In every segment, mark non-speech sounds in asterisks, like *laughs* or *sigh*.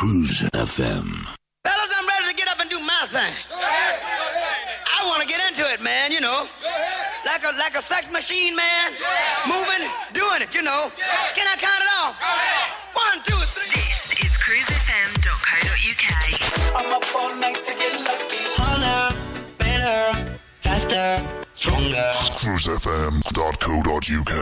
Cruise FM. Fellas, I'm ready to get up and do my thing. I want to get into it, man, you know. Like a like a sex machine, man. Moving, doing it, you know. Can I count it off? One, two, three. This is cruisefm.co.uk. I'm up all night to get lucky. Harder, better, faster, stronger. cruisefm.co.uk.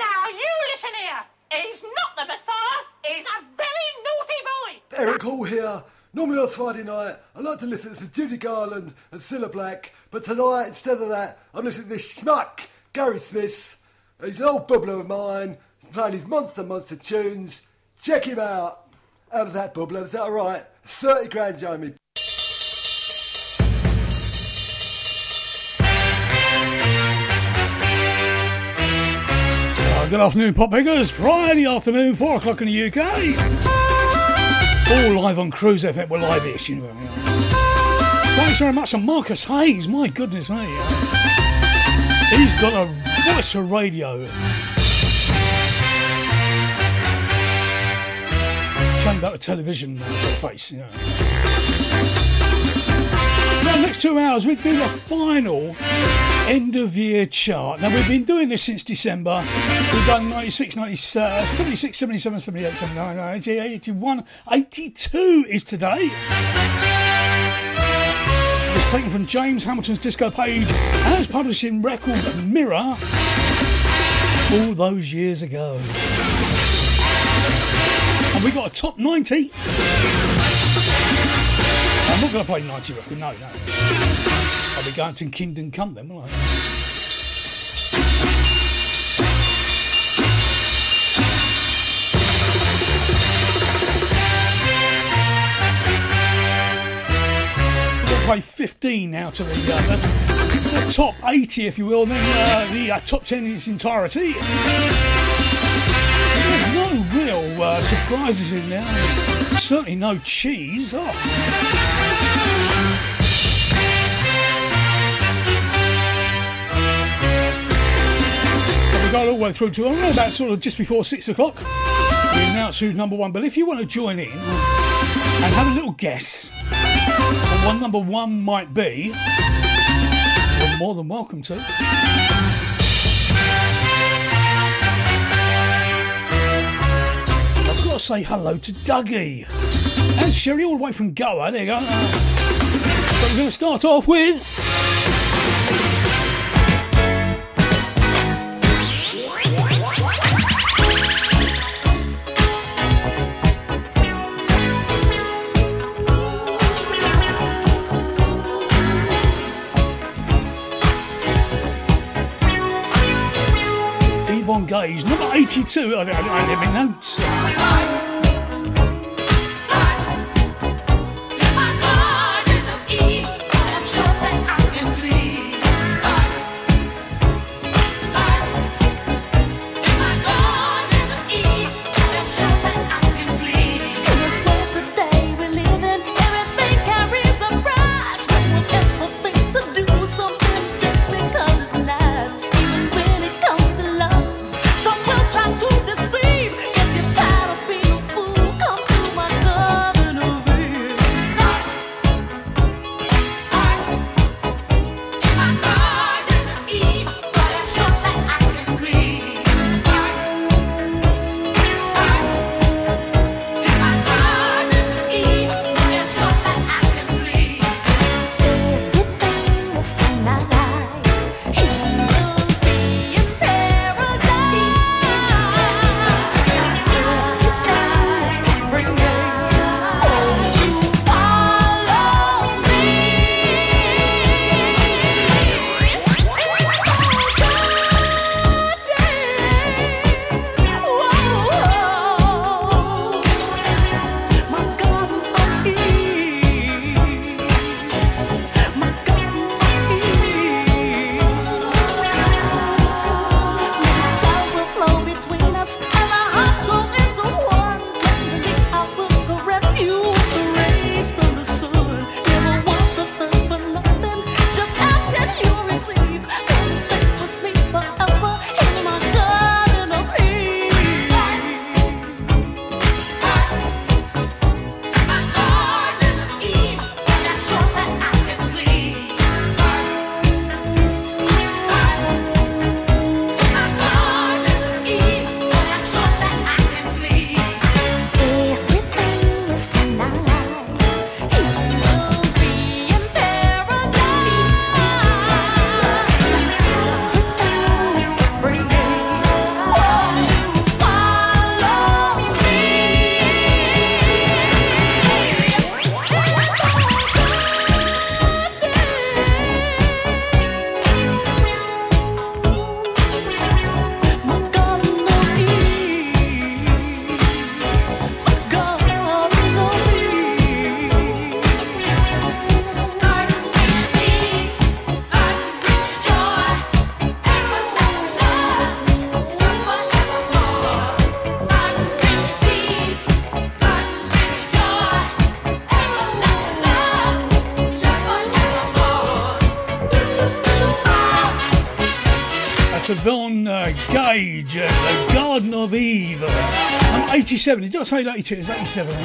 Now you listen here. He's not the Messiah. He's a very naughty boy. Eric Hall oh, here. Normally on Friday night, I like to listen to some Judy Garland and Cilla Black, but tonight, instead of that, I'm listening to this schmuck, Gary Smith. He's an old bubbler of mine. He's playing his monster, monster tunes. Check him out. How was that, bubbler? Was that alright? 30 grand, Jamie. Good afternoon, Pop Pickers. Friday afternoon, 4 o'clock in the UK. All live on Cruise FM. We're live ish, you know. Thanks very much to Marcus Hayes. My goodness me. He's got a voice for radio. Shame about the television face, you know. Next two hours, we do the final end of year chart. Now, we've been doing this since December. We've done 96, 97, 76, 77, 78, 79, 80, 81, 82 is today. It's taken from James Hamilton's disco page as published in record Mirror all those years ago. And we got a top 90. I'm not going to play 90 record, no, no. I'll be going to Kingdom Come then, won't I? Play 15 out of the, uh, the, the top 80, if you will, and then uh, the uh, top 10 in its entirety. There's no real uh, surprises in there. Certainly no cheese. Oh. We got all the way through to about sort of just before six o'clock. We announce who's number one. But if you want to join in and have a little guess on what number one might be, you're more than welcome to. I've got to say hello to Dougie and Sherry all the way from Goa. There you go. But we're going to start off with. Gaze, number 82. I, I, I have my notes. 87. Did I say 82? It's 87. Big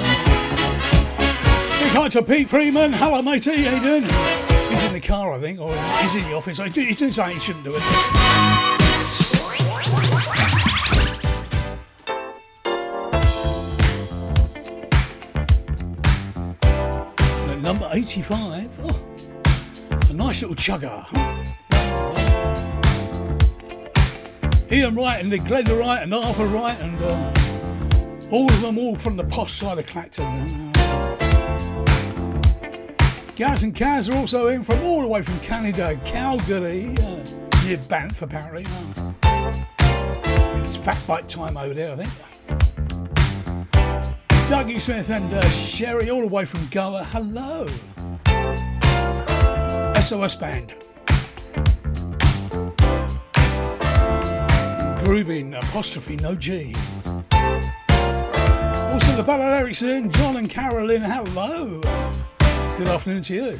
hi to Pete Freeman. Hello, matey. How you doing? He's in the car, I think, or he's in the office. He's doing something he shouldn't do it. Number 85. Oh, a nice little chugger. Ian Wright and the Glenda Wright and Arthur Wright and uh, all of them all from the posh side of Clacton. Gaz and Kaz are also in from all the way from Canada, Calgary, uh, near Banff apparently. It's fat bite time over there, I think. Dougie Smith and uh, Sherry all the way from Goa. Hello. SOS Band. Grooving apostrophe no G. Ballad Ericsson, John and Carolyn. Hello. Good afternoon to you.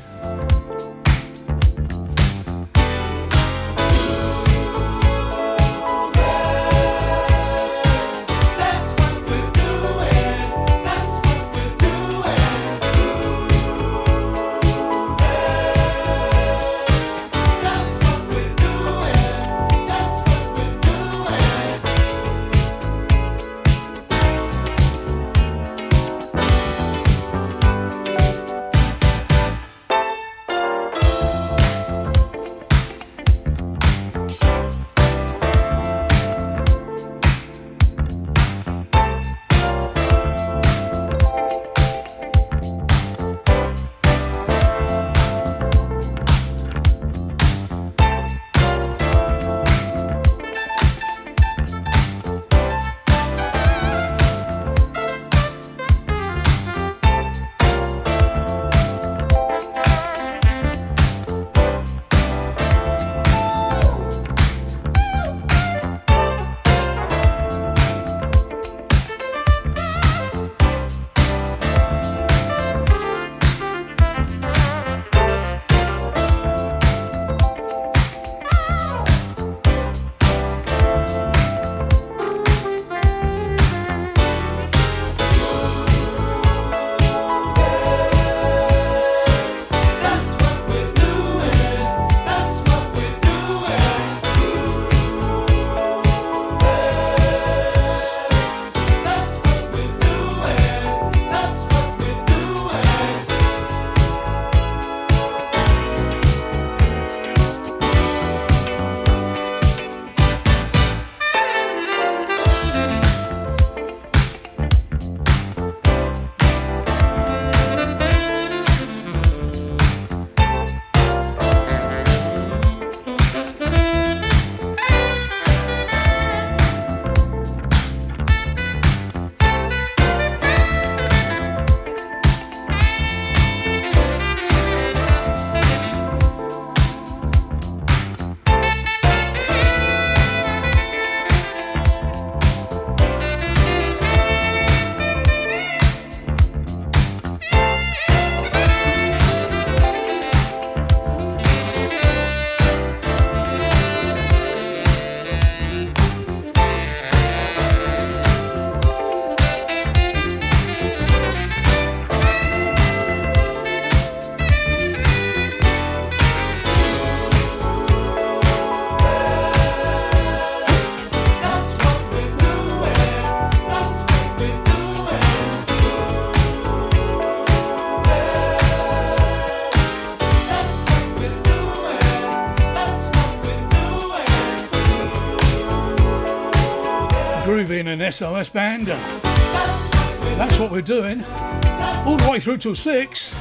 An SOS band. That's what we're doing. All the way through till six.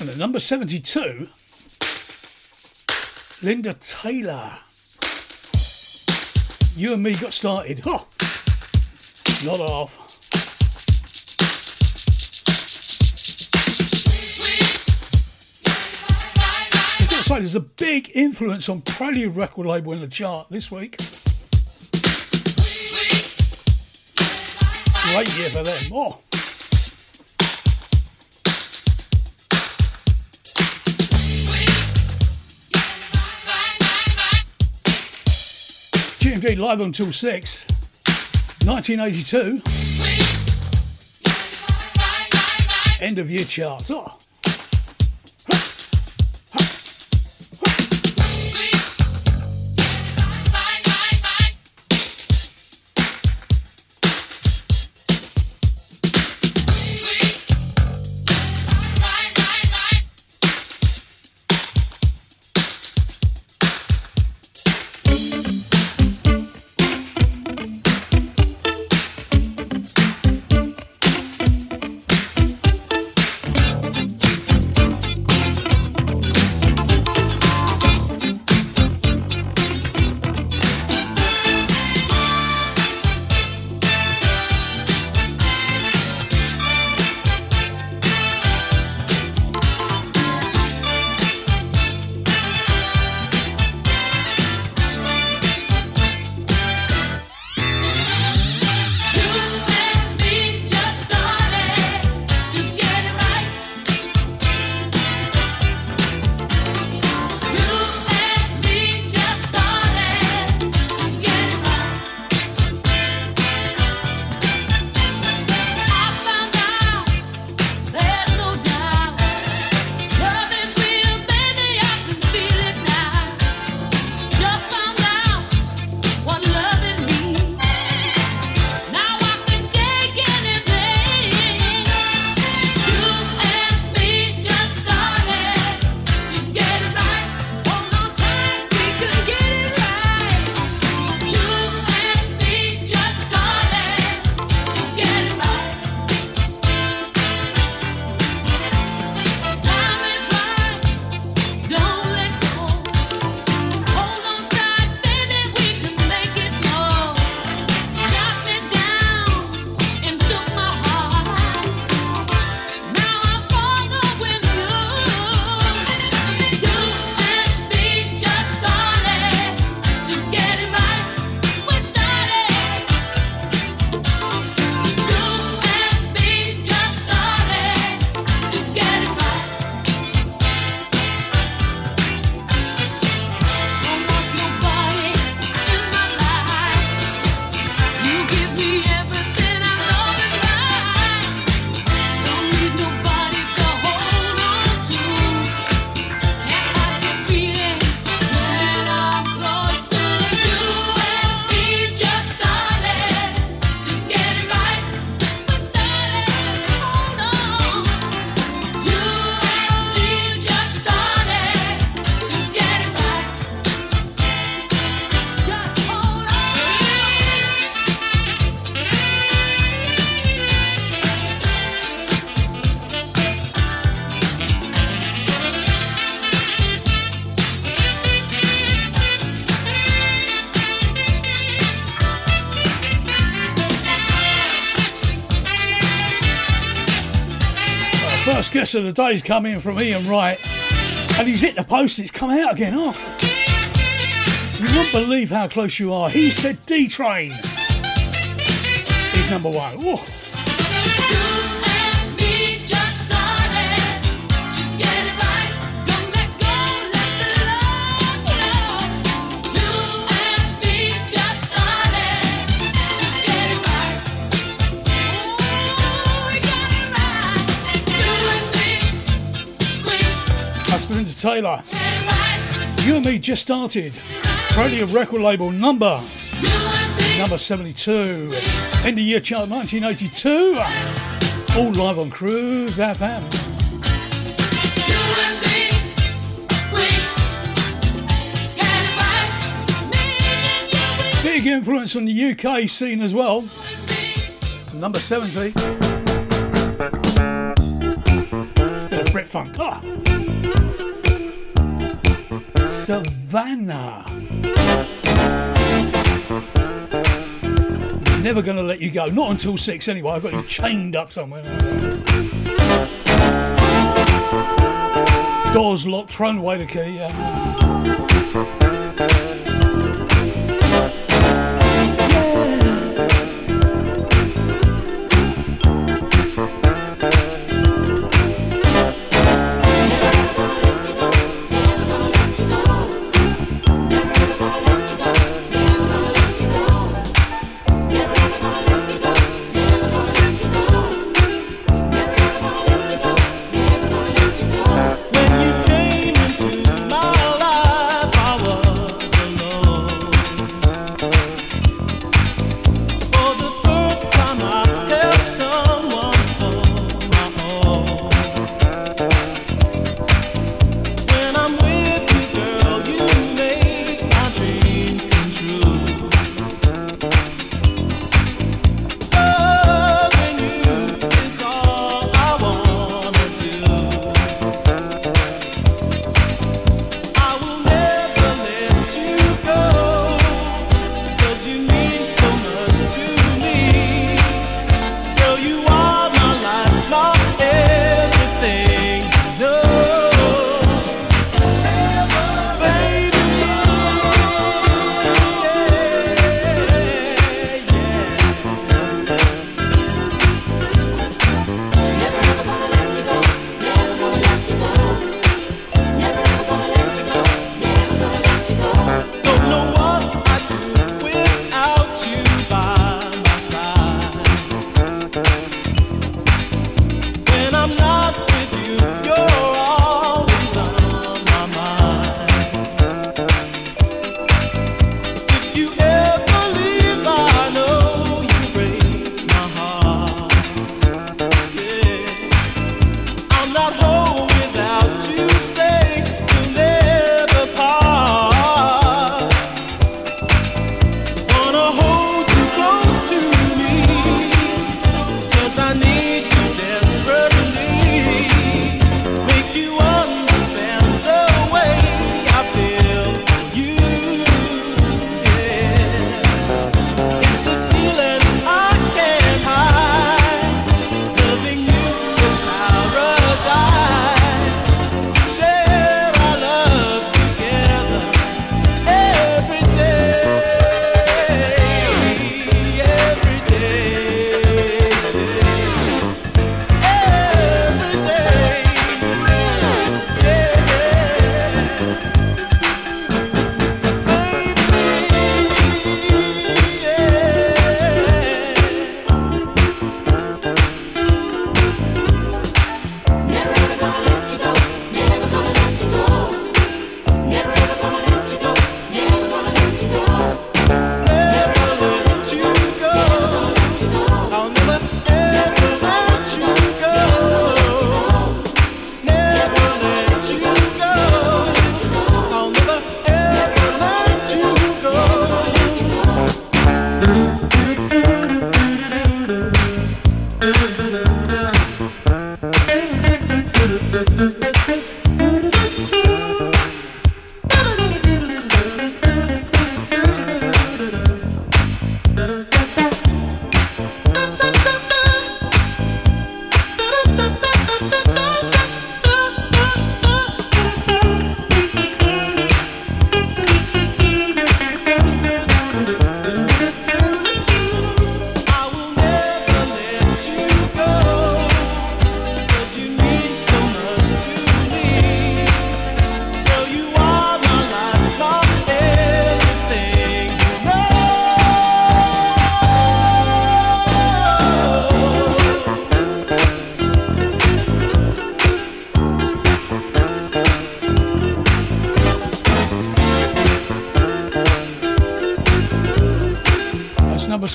And at number 72, Linda Taylor. You and me got started. Huh. Not off. There's a big influence on Prelude record label in the chart this week. Great year for them. Oh. GMD live until 6, 1982. End of year charts. Oh. Guest of the day's come in from Ian Wright, and he's hit the post it's come out again. Oh, you won't believe how close you are. He said D Train is number one. Oh. Taylor. You and me just started. Radio record label number number 72. End of year chart 1982. All live on Cruise FM. Big influence on the UK scene as well. Number 70. Bit of Brit Funk. Ah. Savanna. Never gonna let you go. Not until six anyway. I've got you chained up somewhere. Doors locked, thrown away the key. Yeah.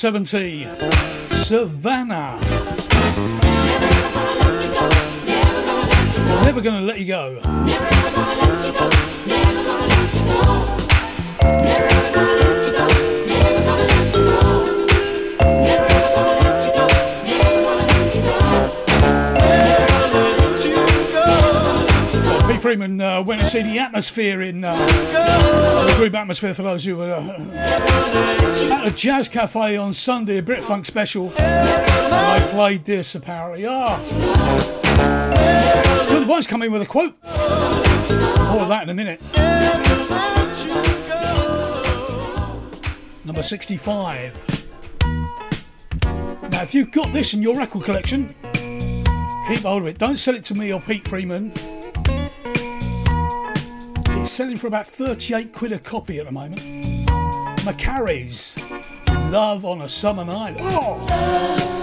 70, Savanna. Never gonna let you go, never gonna let you go. Well, Pete Freeman uh, went to see the atmosphere in uh, the group atmosphere for those who were uh, at a jazz cafe on Sunday, a Brit Funk special. I played this apparently. Ah, John Devine's come in with a quote. More of that in a minute. Number 65. Now, if you've got this in your record collection, keep hold of it. Don't sell it to me or Pete Freeman. Selling for about 38 quid a copy at the moment. McCrarys. Love on a summer night. Oh,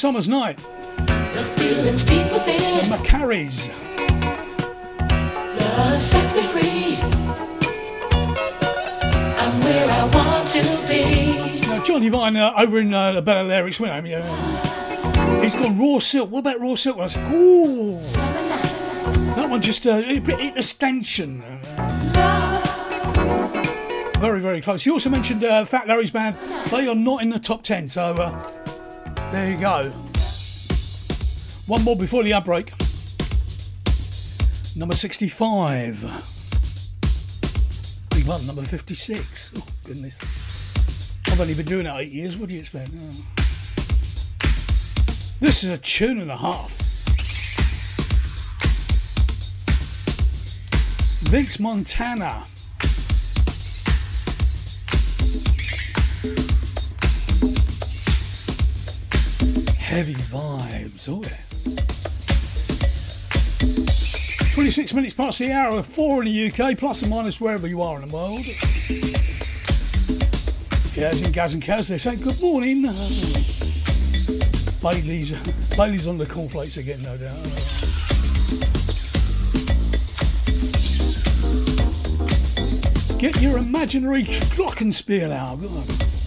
summer's night. The feelings deep within. McCrarys. Love set me free. I'm where I want to be. Now, John uh, over in uh, the Better Lyrics, you know, yeah. he's got raw silk. What about raw silk? I was like, ooh. That one just uh, it, it, a stanchion. very, very close. You also mentioned uh, Fat Larry's band. They are not in the top 10, so uh, there you go. One more before the outbreak. Number 65. Big one, number 56. Oh, goodness. I've only been doing it eight years. What do you expect? Oh. This is a tune and a half. Vince Montana. Heavy vibes, oh yeah. 26 minutes past the hour of four in the UK, plus or minus wherever you are in the world. Gaz and Gaz and Kaz, they say good morning. Bailey's, Bailey's on the cornflakes again, no doubt. Get your imaginary glockenspiel out.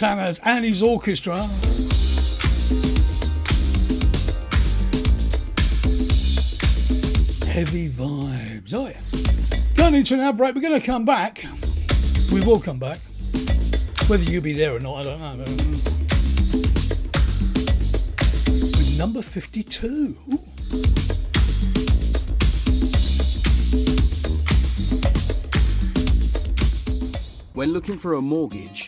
Montana and his orchestra. Heavy vibes. Oh, yeah. Going into an ad break. We're going to come back. We will come back. Whether you'll be there or not, I don't know. Number 52. Ooh. When looking for a mortgage,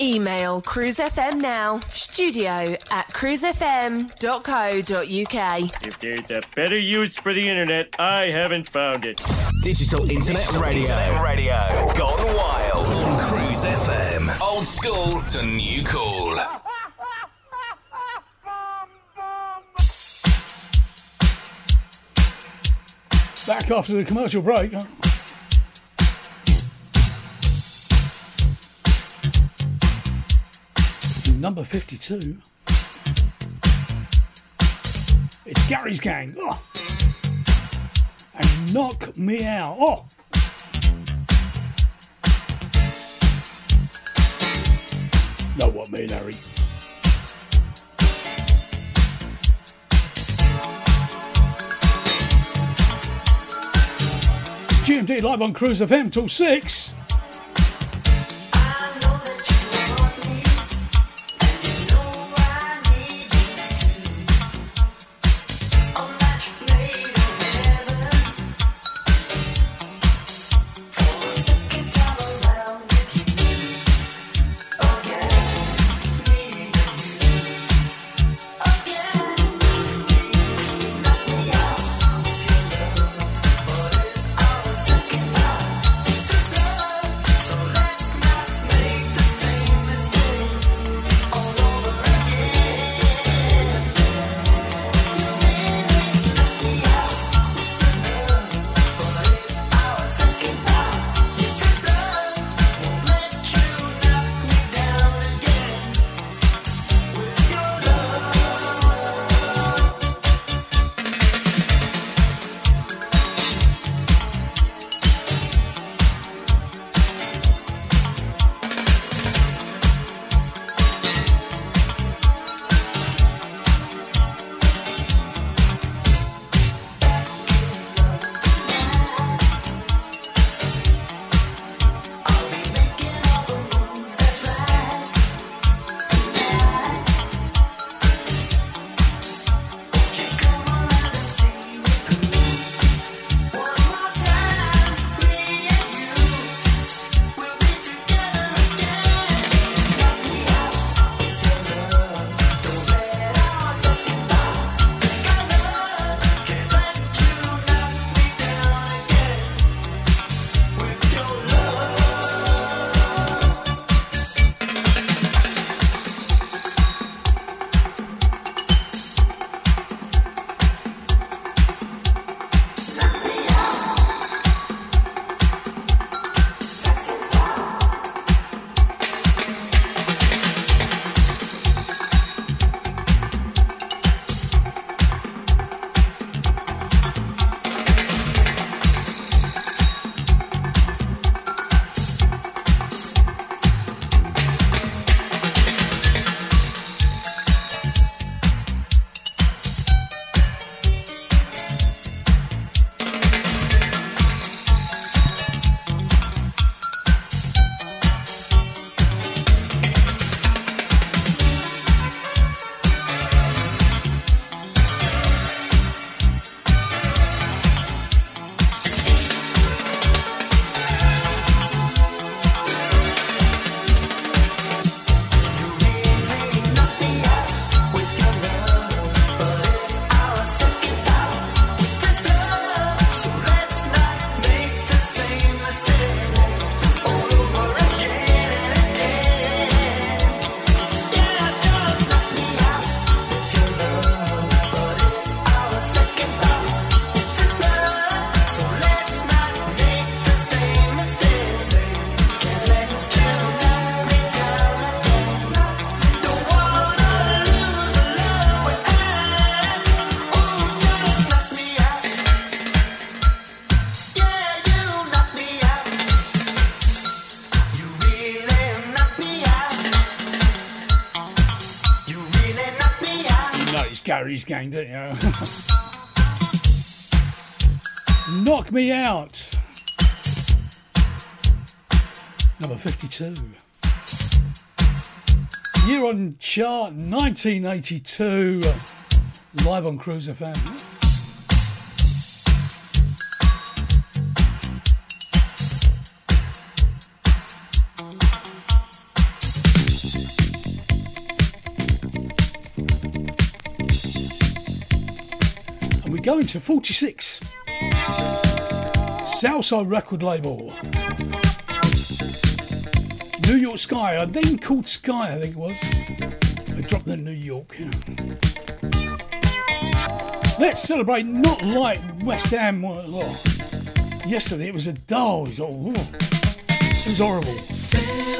Email cruisefm now, studio at cruisefm.co.uk. If there's a better use for the internet, I haven't found it. Digital Internet Radio. Internet Radio. Gone wild. Cruise FM. Old school to new cool. Back after the commercial break. Number 52. It's Gary's Gang. Oh. And knock me out. Oh. Know what I mean, Harry? GMD live on Cruise FM till 6. Ladies Gang, didn't you? Knock Me Out. Number 52. Year on chart 1982. Live on Cruiser FM. going to 46. Southside Record Label. New York Skyy, I think called Skyy, I think it was. I dropped the New York. You know. Let's celebrate not like West Ham. Well, yesterday it was a dull, it was horrible.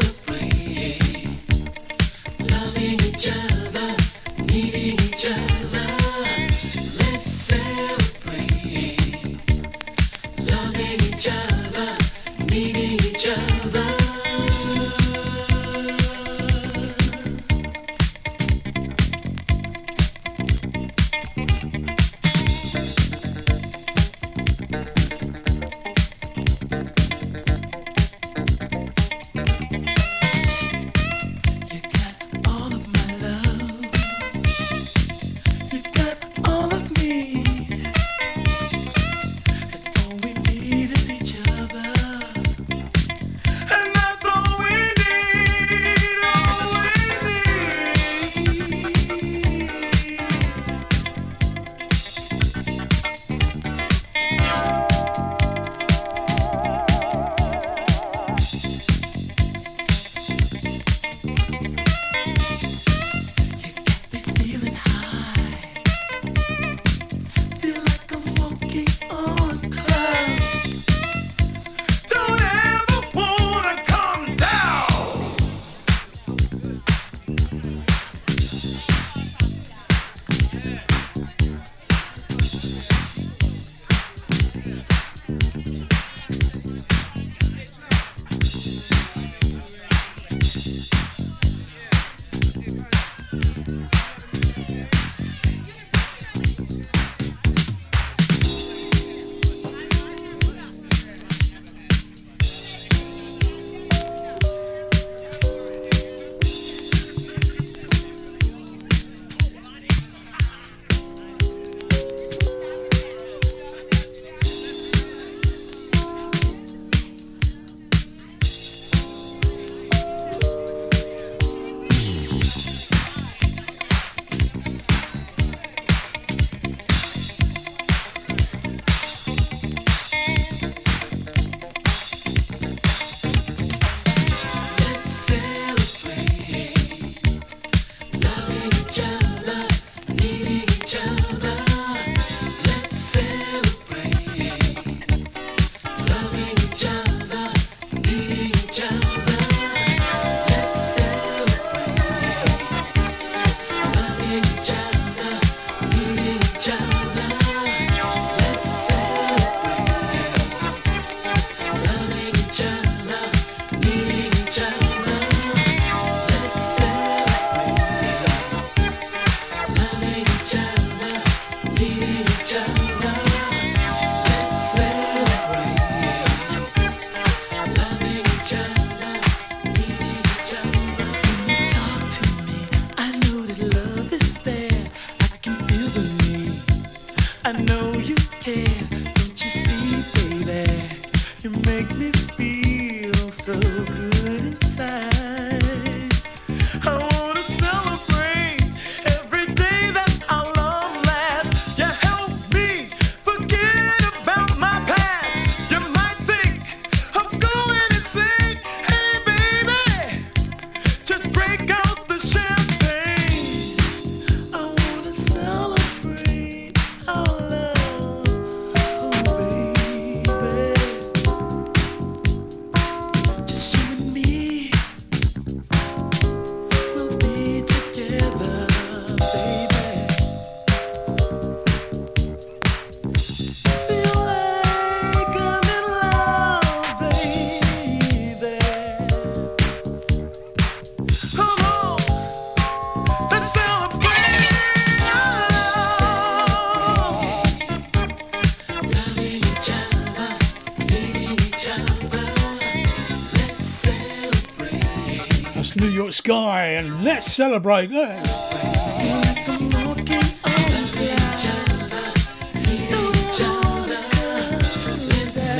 Skyy and let's celebrate this.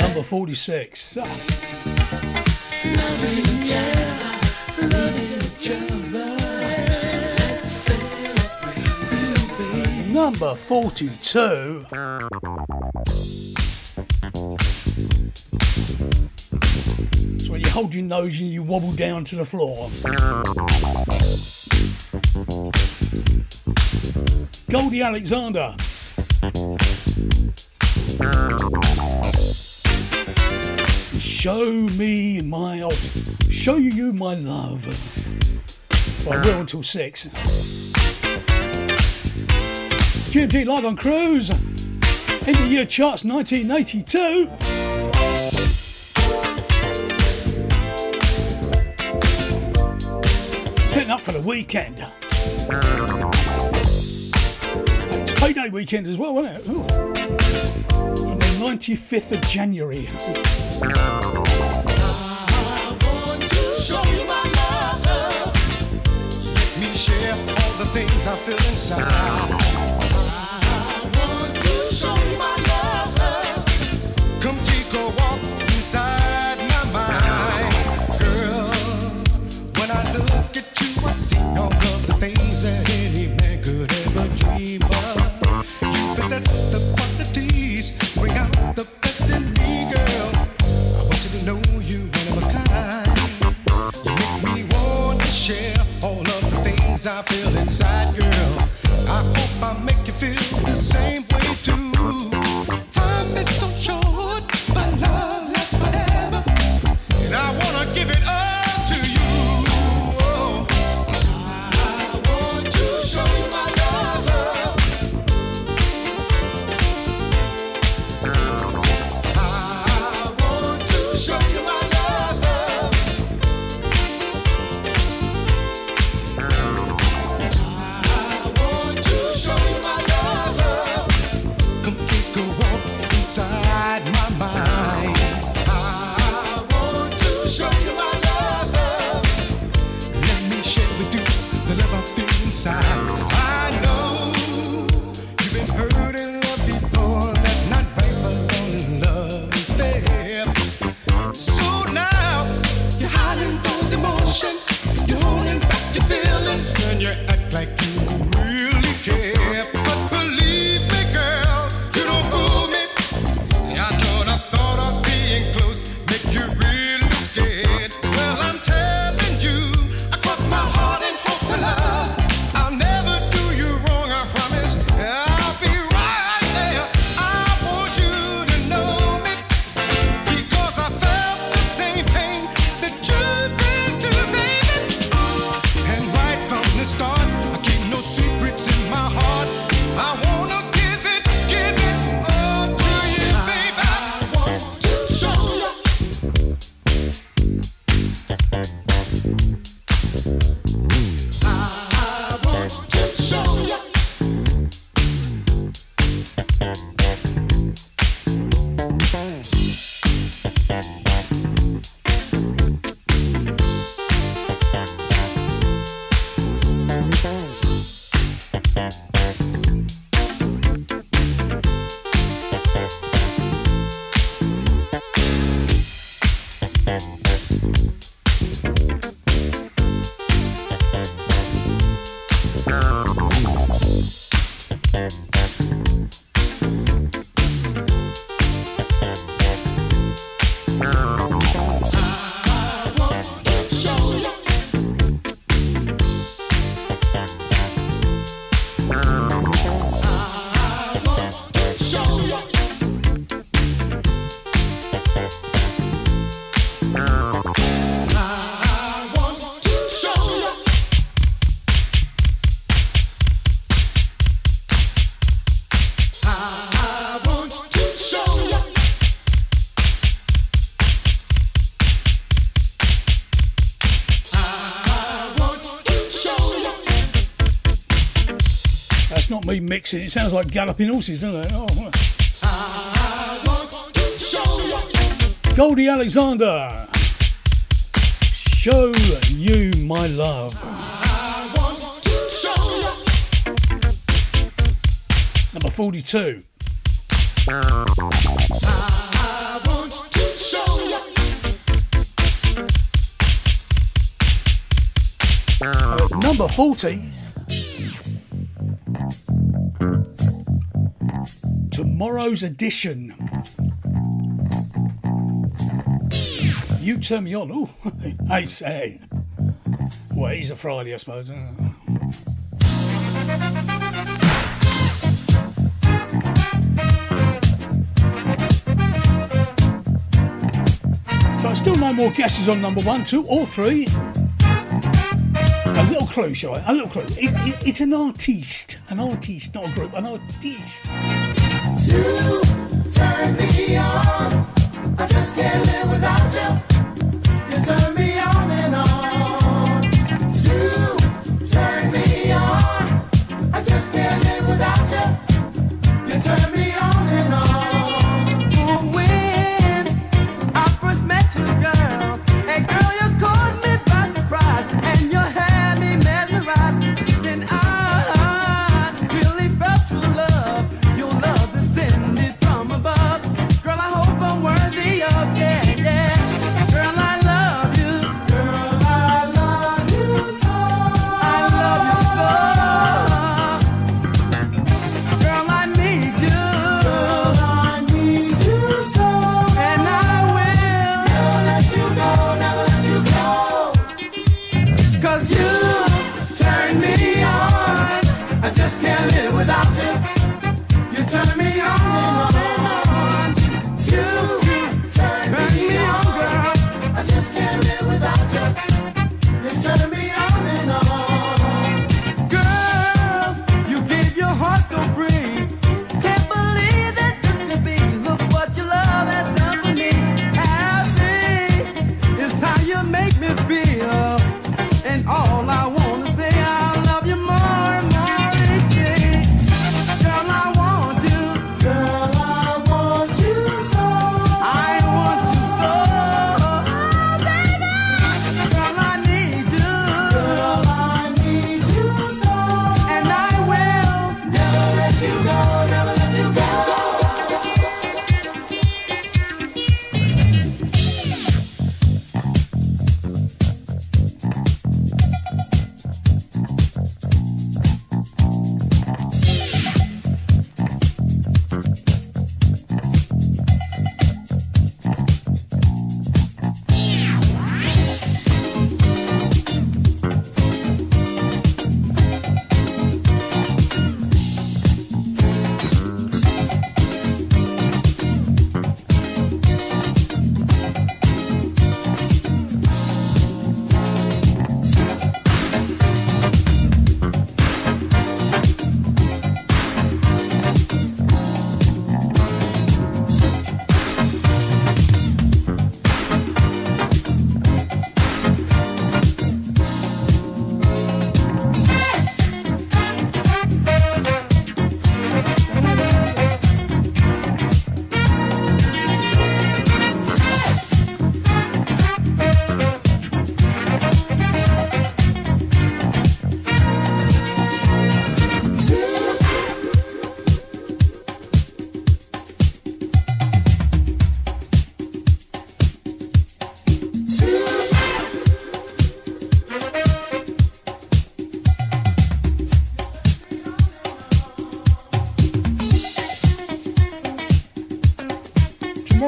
Number 46. Number 42. hold your nose and you wobble down to the floor. Goldie Alexander. Show me my office. show you my love. Well, we're until six. GMD live on cruise. End of year charts 1982. for the weekend. It's payday weekend as well, wasn't it? Ooh. From the 95th of January. mixing. It sounds like galloping horses, doesn't it? Oh. Goldie Alexander, show you my love. Number 42. Number 40. Edition. You turn me on. Oh, *laughs* I say. Well, he's a Friday, I suppose. So still no more guesses on number one, two, or three. A little clue, shall I? A little clue. It's, it's an artiste. An artiste, not a group. An artiste. You turn me on. I just can't live without you. You turn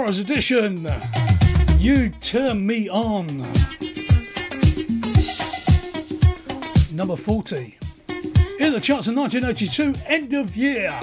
Tomorrow's edition. You turn me on. Number 40. In the charts in 1982, end of year.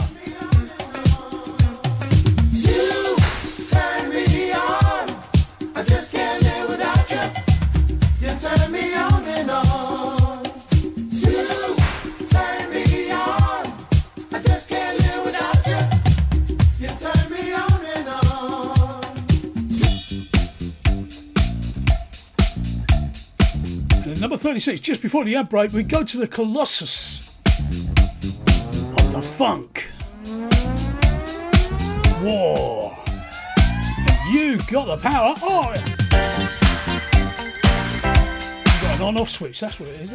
26, just before the ad break, we go to the Colossus of the Funk War. You got the power. Oh! you got an on off switch, that's what it is,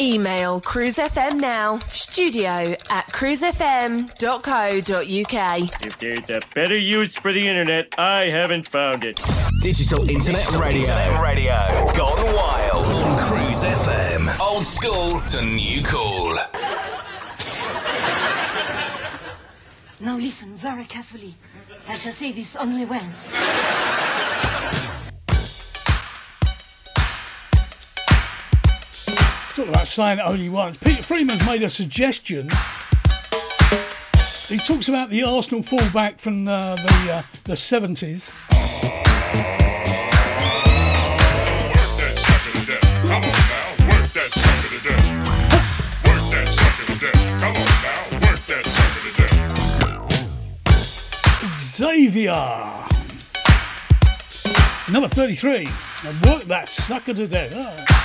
Email cruisefm now, studio at cruisefm.co.uk. If there's a better use for the internet, I haven't found it. Digital Internet Radio. Internet radio. Gone wild. On Cruise FM. Old school to new cool. Now listen very carefully. I shall say this only once. Talk about saying it only once. Peter Freeman's made a suggestion. He talks about the Arsenal fullback from uh, the uh, the seventies. Xavier, number thirty-three. Now work that sucker to death. Ah.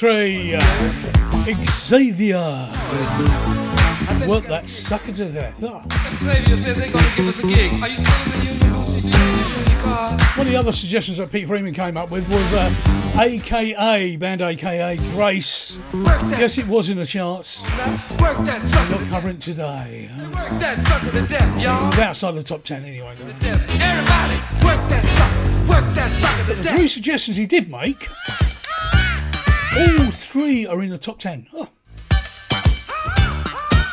23. Xavier. Work that sucker to death. Xavier said they're going to give us a gig. Are you still in the union boots? One of the other suggestions that Pete Freeman came up with was uh, AKA, band AKA, Grace. Yes, it was in the charts. Not current today. To outside the top 10 anyway. Everybody, work that sucker, work that sucker to death. Three suggestions he did make all three are in the top 10. Oh.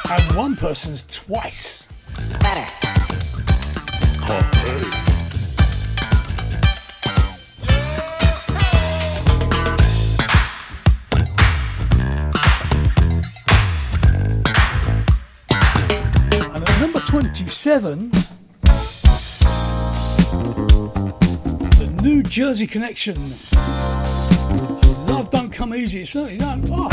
And one person's twice. Better. And at number 27, the New Jersey Connection. Come easy, it certainly don't. Oh.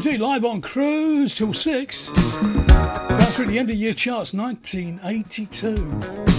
D live on cruise till 6. Going through the end of year charts 1982.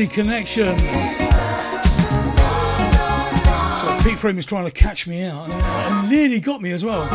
Jersey connection. So Pete Frame is trying to catch me out and nearly got me as well.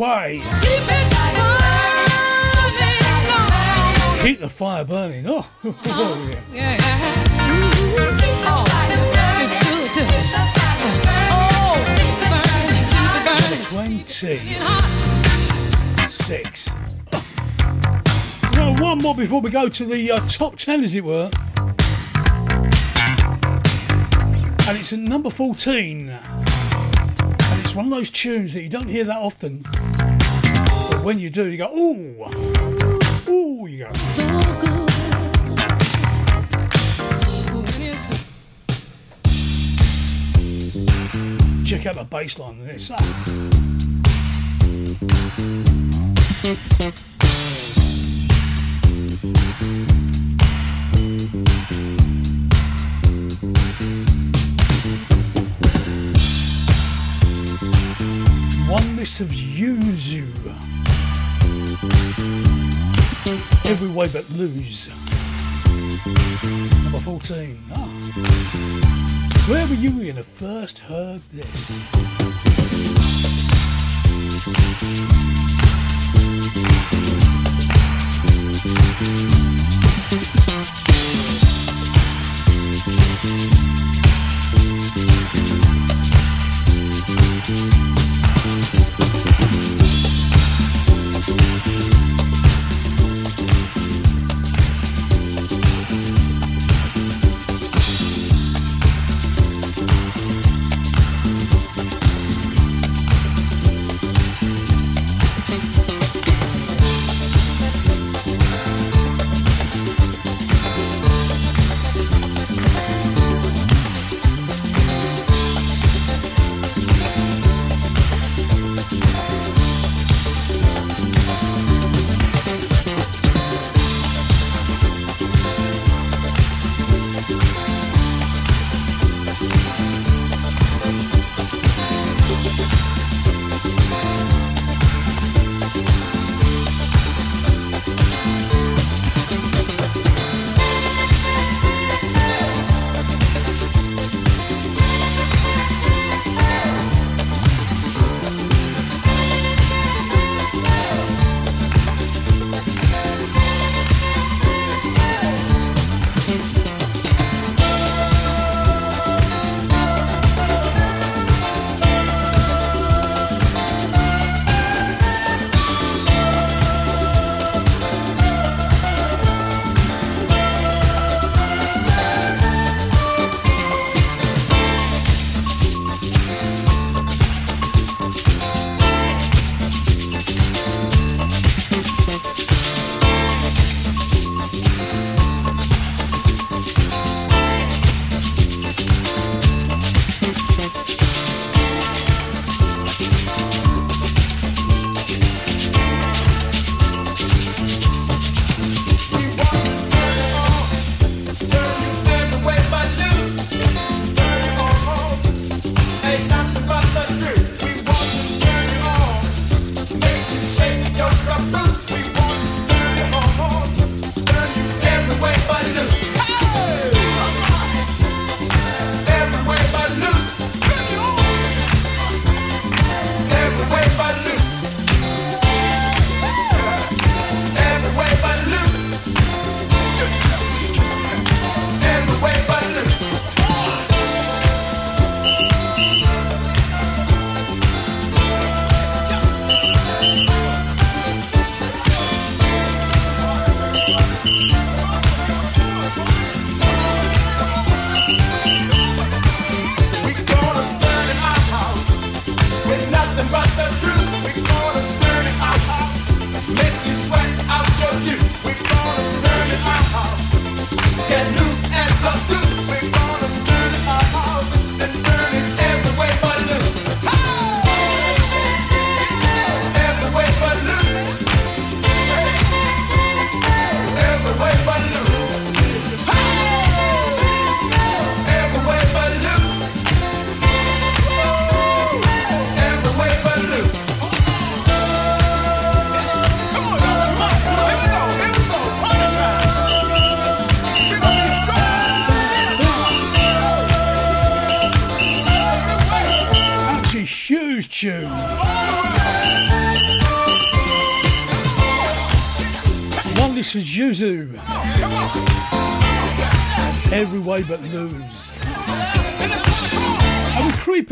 Quay. Keep the fire burning. Oh, oh yeah. Oh, Twenty-six. Oh. Now one more before we go to the uh, top ten, as it were, and it's at number fourteen one of those tunes that you don't hear that often. But when you do, you go, ooh, ooh, you go. So Check out the bass line and it's that. Every way but lose. Number 14. Ah. Where were you when I first heard this?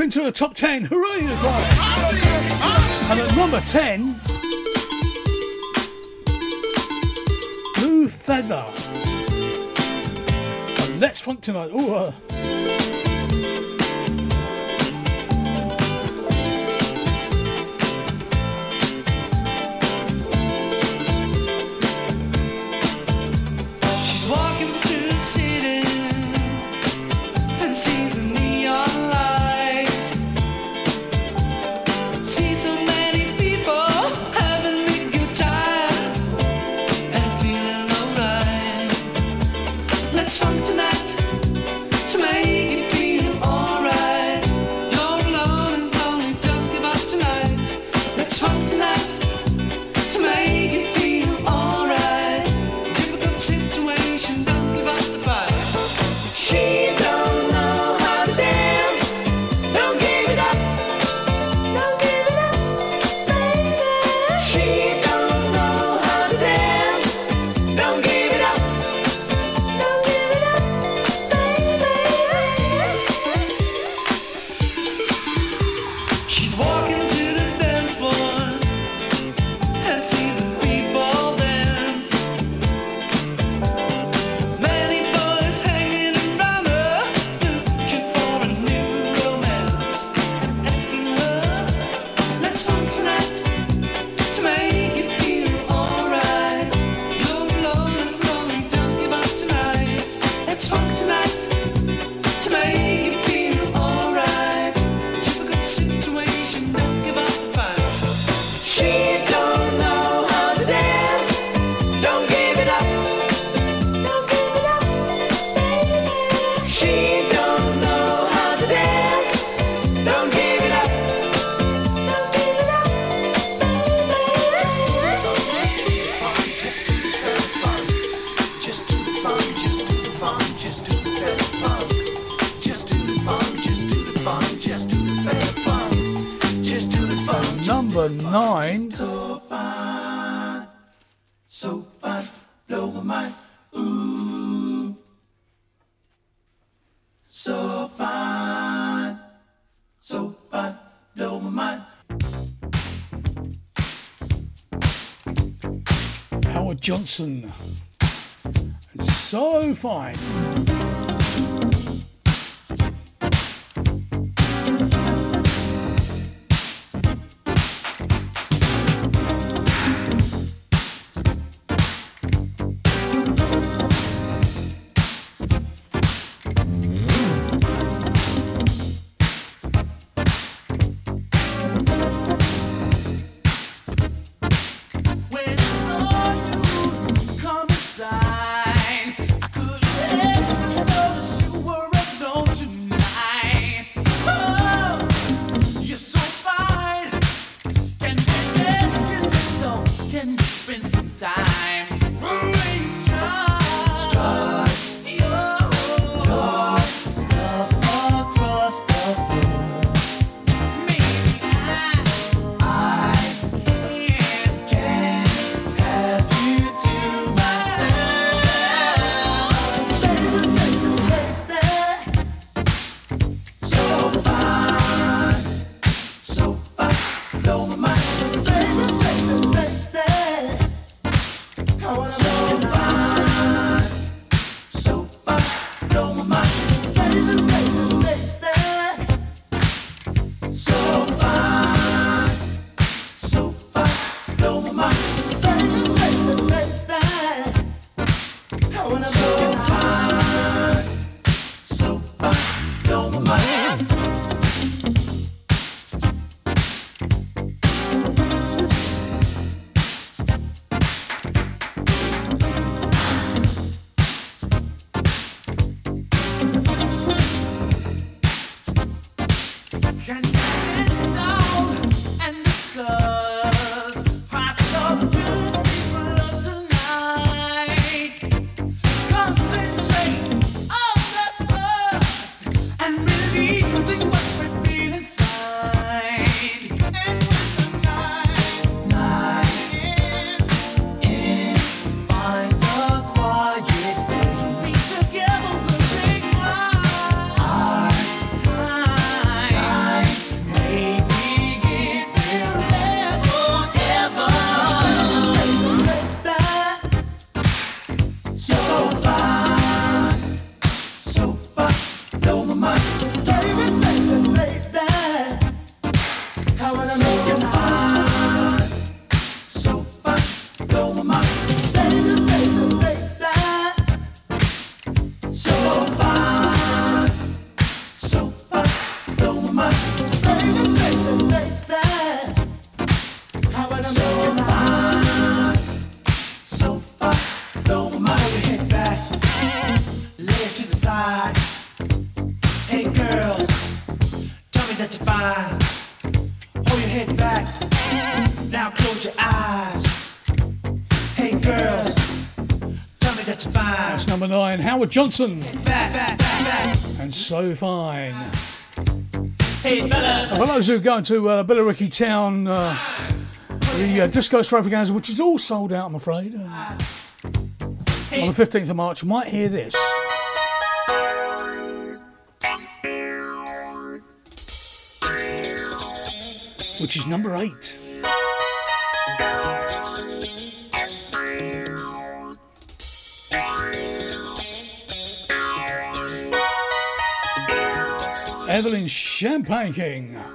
Into the top 10. Hooray! everybody. And at number 10, Blue Feather. And Let's Funk Tonight. Oh, uh, fine. Robert Johnson. And so fine. Hey, fellas. For those who to uh, Billericay Town, uh, the uh, disco which is all sold out, I'm afraid, uh, on the 15th of March, might hear this. Which is number eight. Evelyn Champagne King.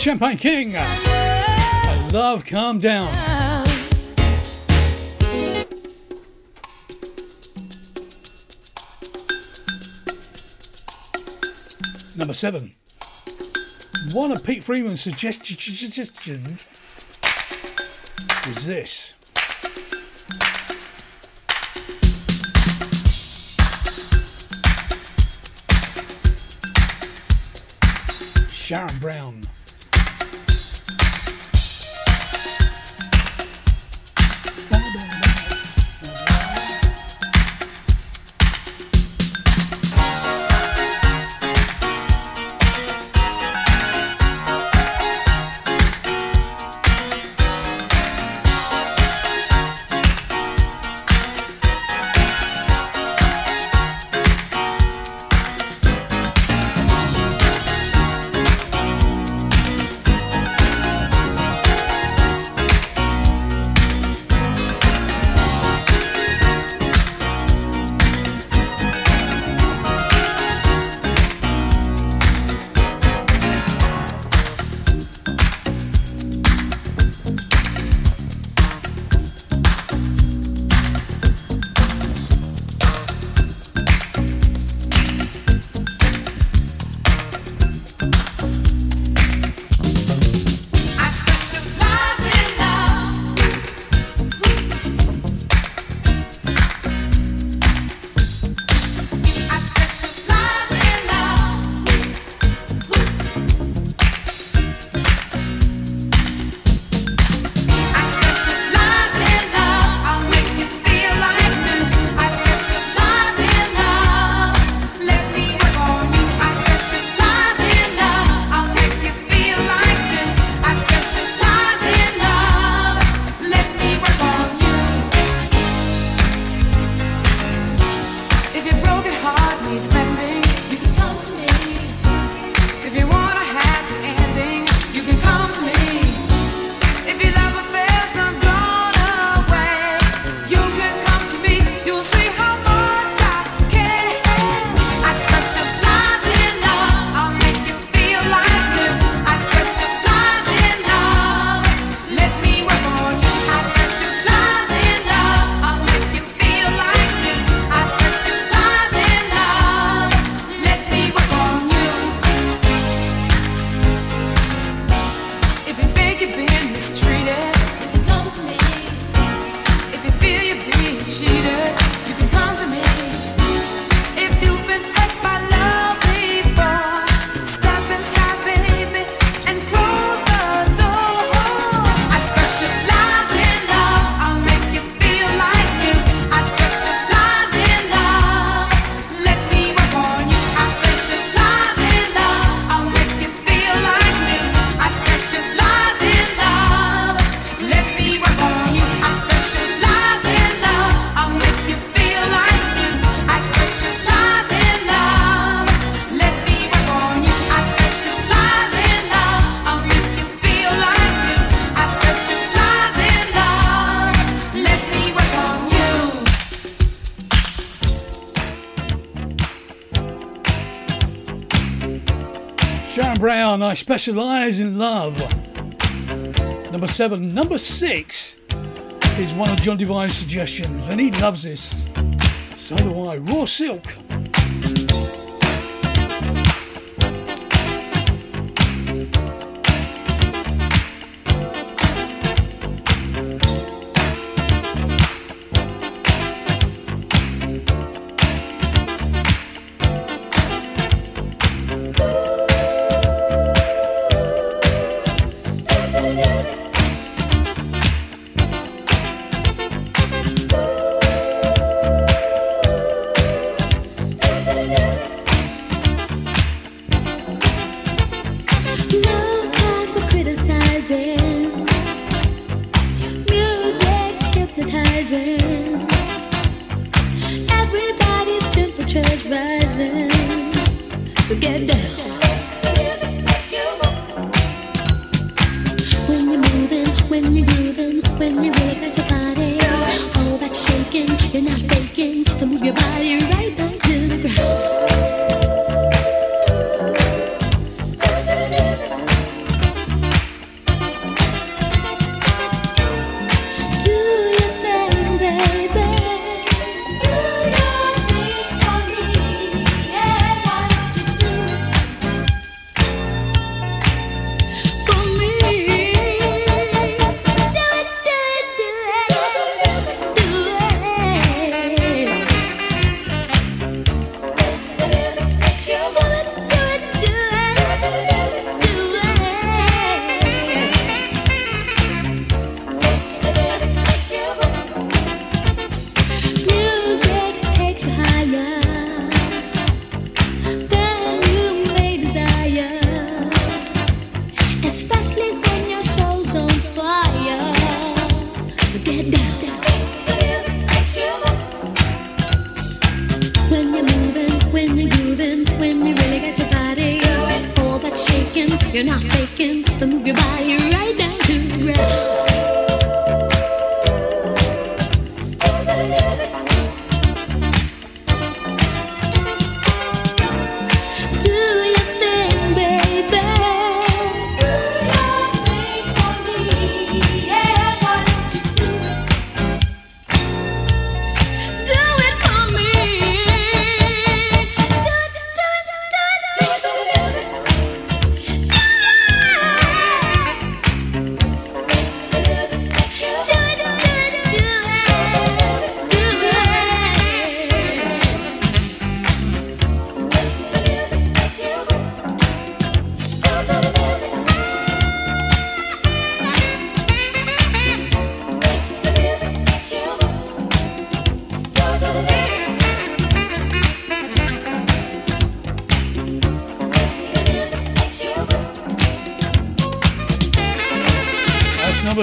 Champagne King. Love, come down. Number seven. One of Pete Freeman's suggestions was this. Sharon Brown. Specialize in Love. Number seven. Number six is one of John Devine's suggestions, and he loves this. So do I. Raw Silk.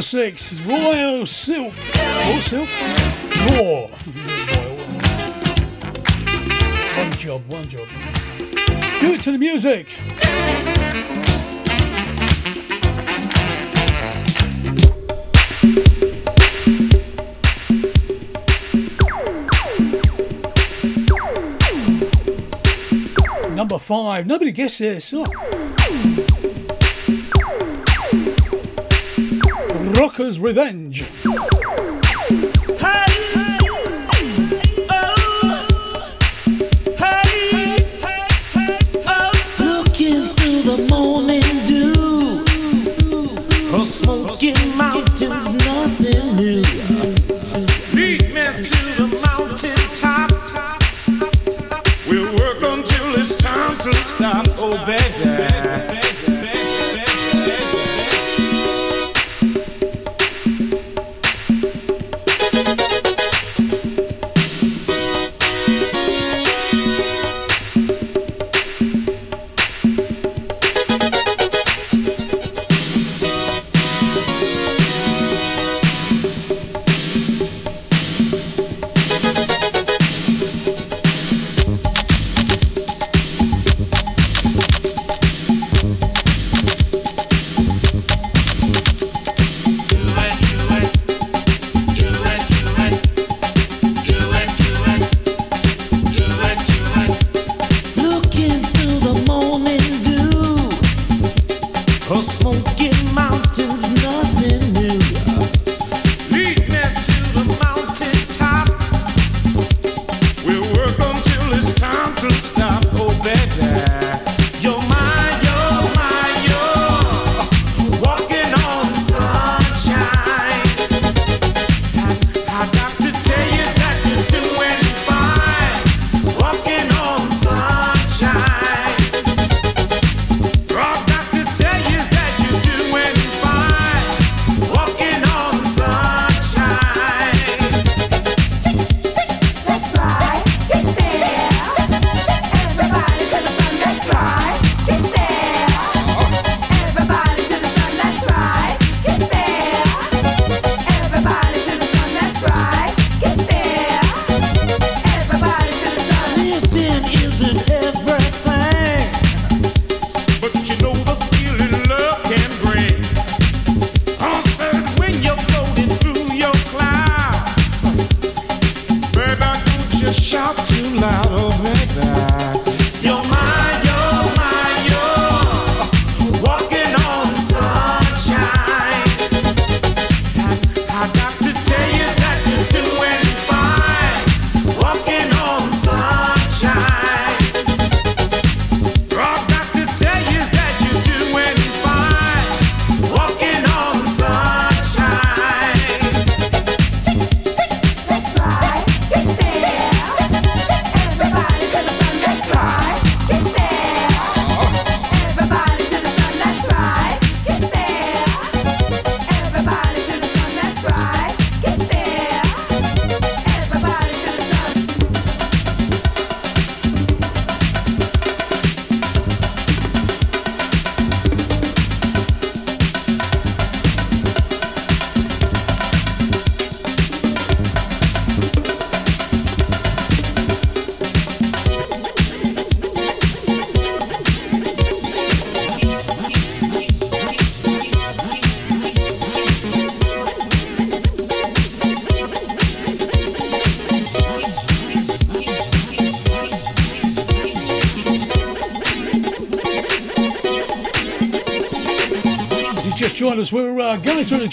six, Royal Silk. Royal Silk? Raw. One job, one job. Do it to the music. Number five. Nobody guessed this. Oh. Because Revenge.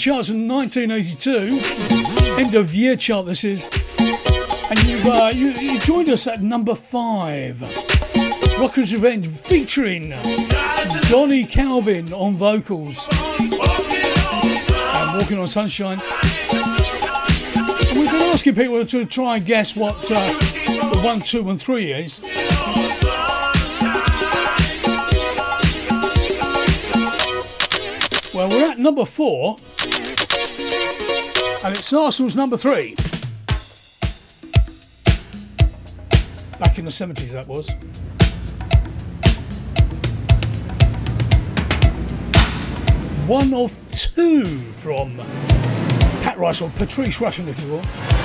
charts in 1982. End of year chart, this is. And you, uh, you, you joined us at number five. Rocker's Revenge featuring Donnie Calvin on vocals. And Walking on Sunshine. And we've been asking people to try and guess what uh, the one, two, and three is. Well, we're at number four and it's Arsenal's number three. Back in the 70s, that was. One of two from Pat Rice, or Patrice Rushen, if you will.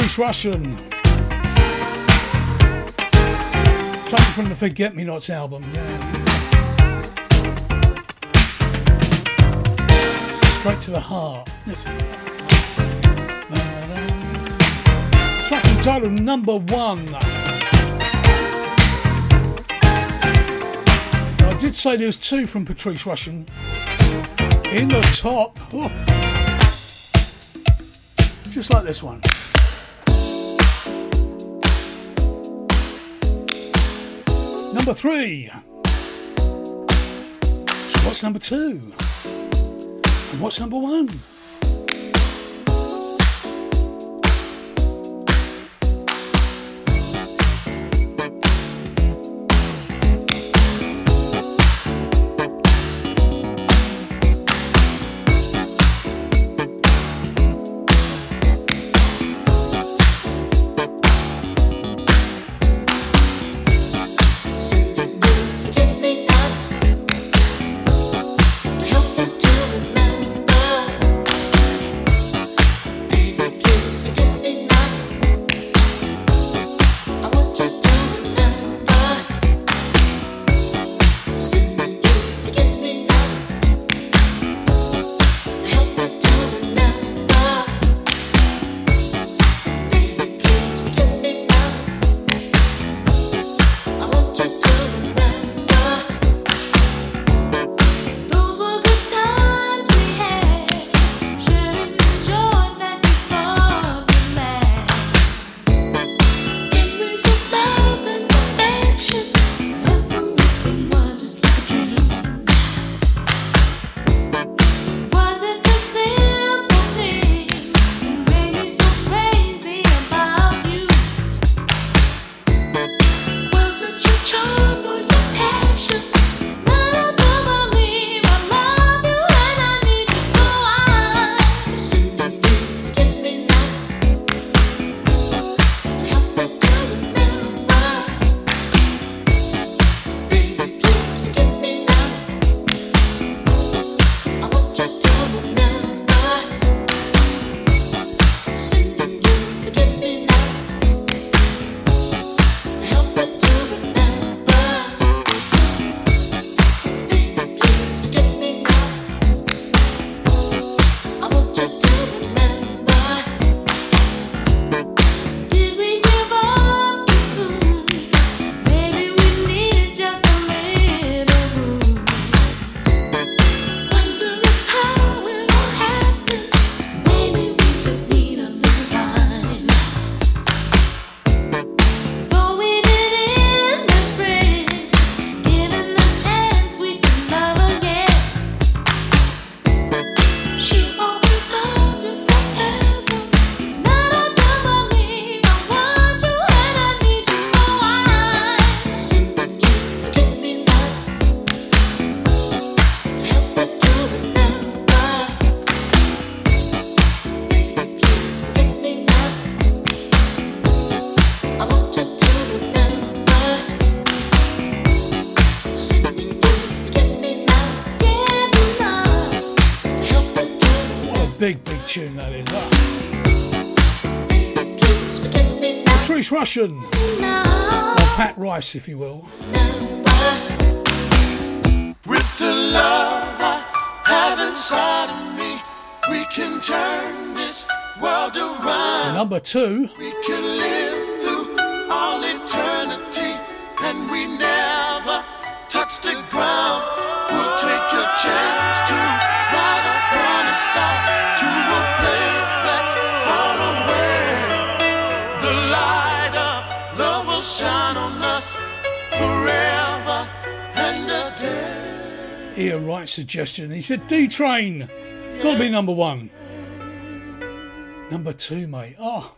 Patrice Rushen. Taken from the Forget Me Nots album. Yeah. Straight to the heart. Listen. Track entitled Number One. I did say there was two from Patrice Rushen in the top. Oh. Just like this one. number three? So what's number two? And what's number one? Or Pat Rice, if you will. With the love I have inside of me, we can turn this world around. Number two. shine on us forever and a day. Here, right suggestion. He said D Train. Yeah. Gotta be number one. Number two, mate. Oh.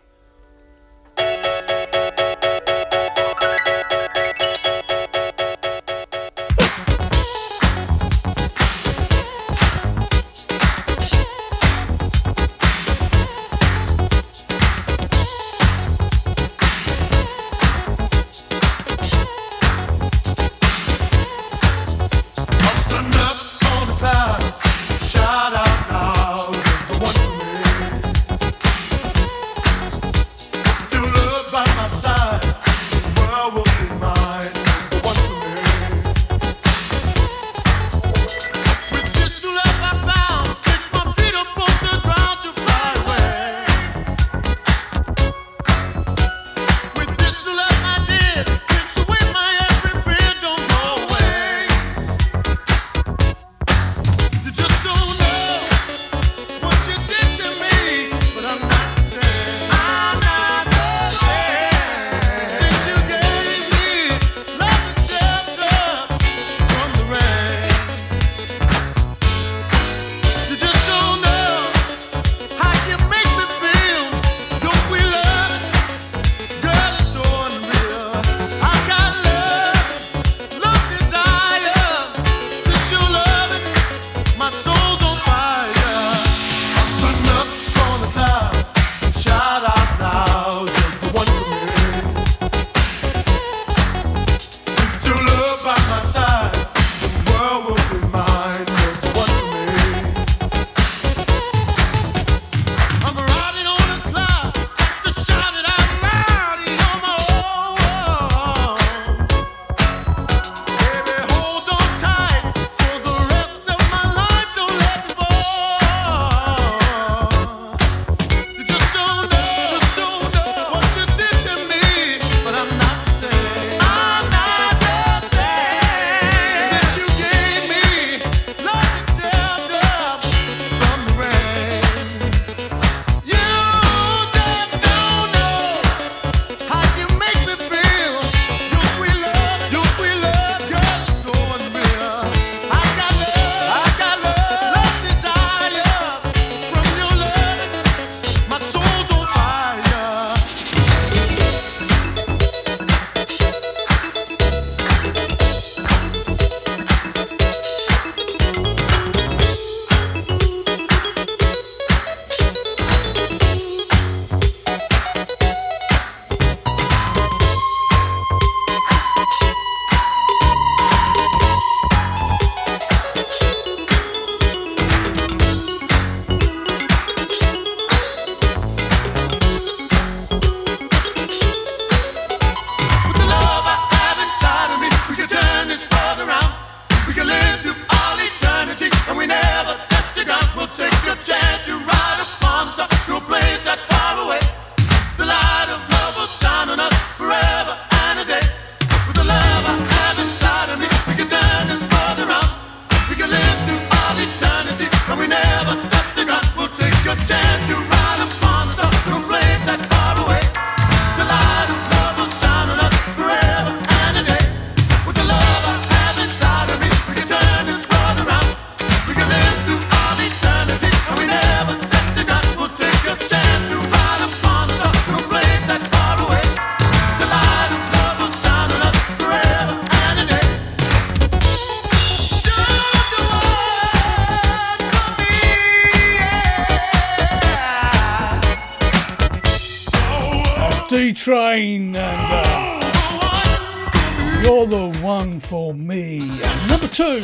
For Me. Number two.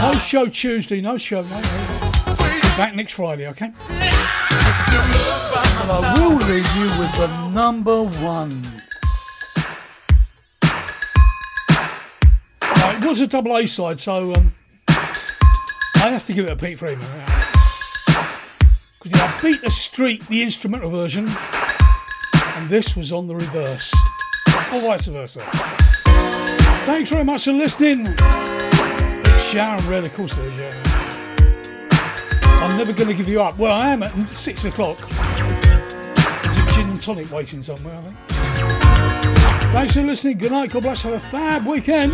No show Tuesday, no show, no. no. Back next Friday, okay? And I will leave you with the number one. Uh, it was a double A side, so um, I have to give it a Pete Freeman. Because I beat the street, the instrumental version, and this was on the reverse, or vice versa. Thanks very much for listening. It's Sharon Redd, of course, it is. I'm never going to give you up. Well, I am at six o'clock. There's a gin and tonic waiting somewhere, I think. Thanks for listening. Good night. God bless. Have a fab weekend.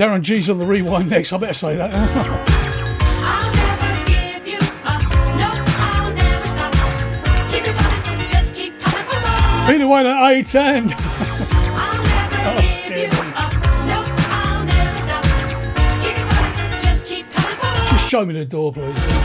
Darren G's on the rewind next. I better say that. *laughs* Peter Wayne at 810. *laughs* Just show me the door, please.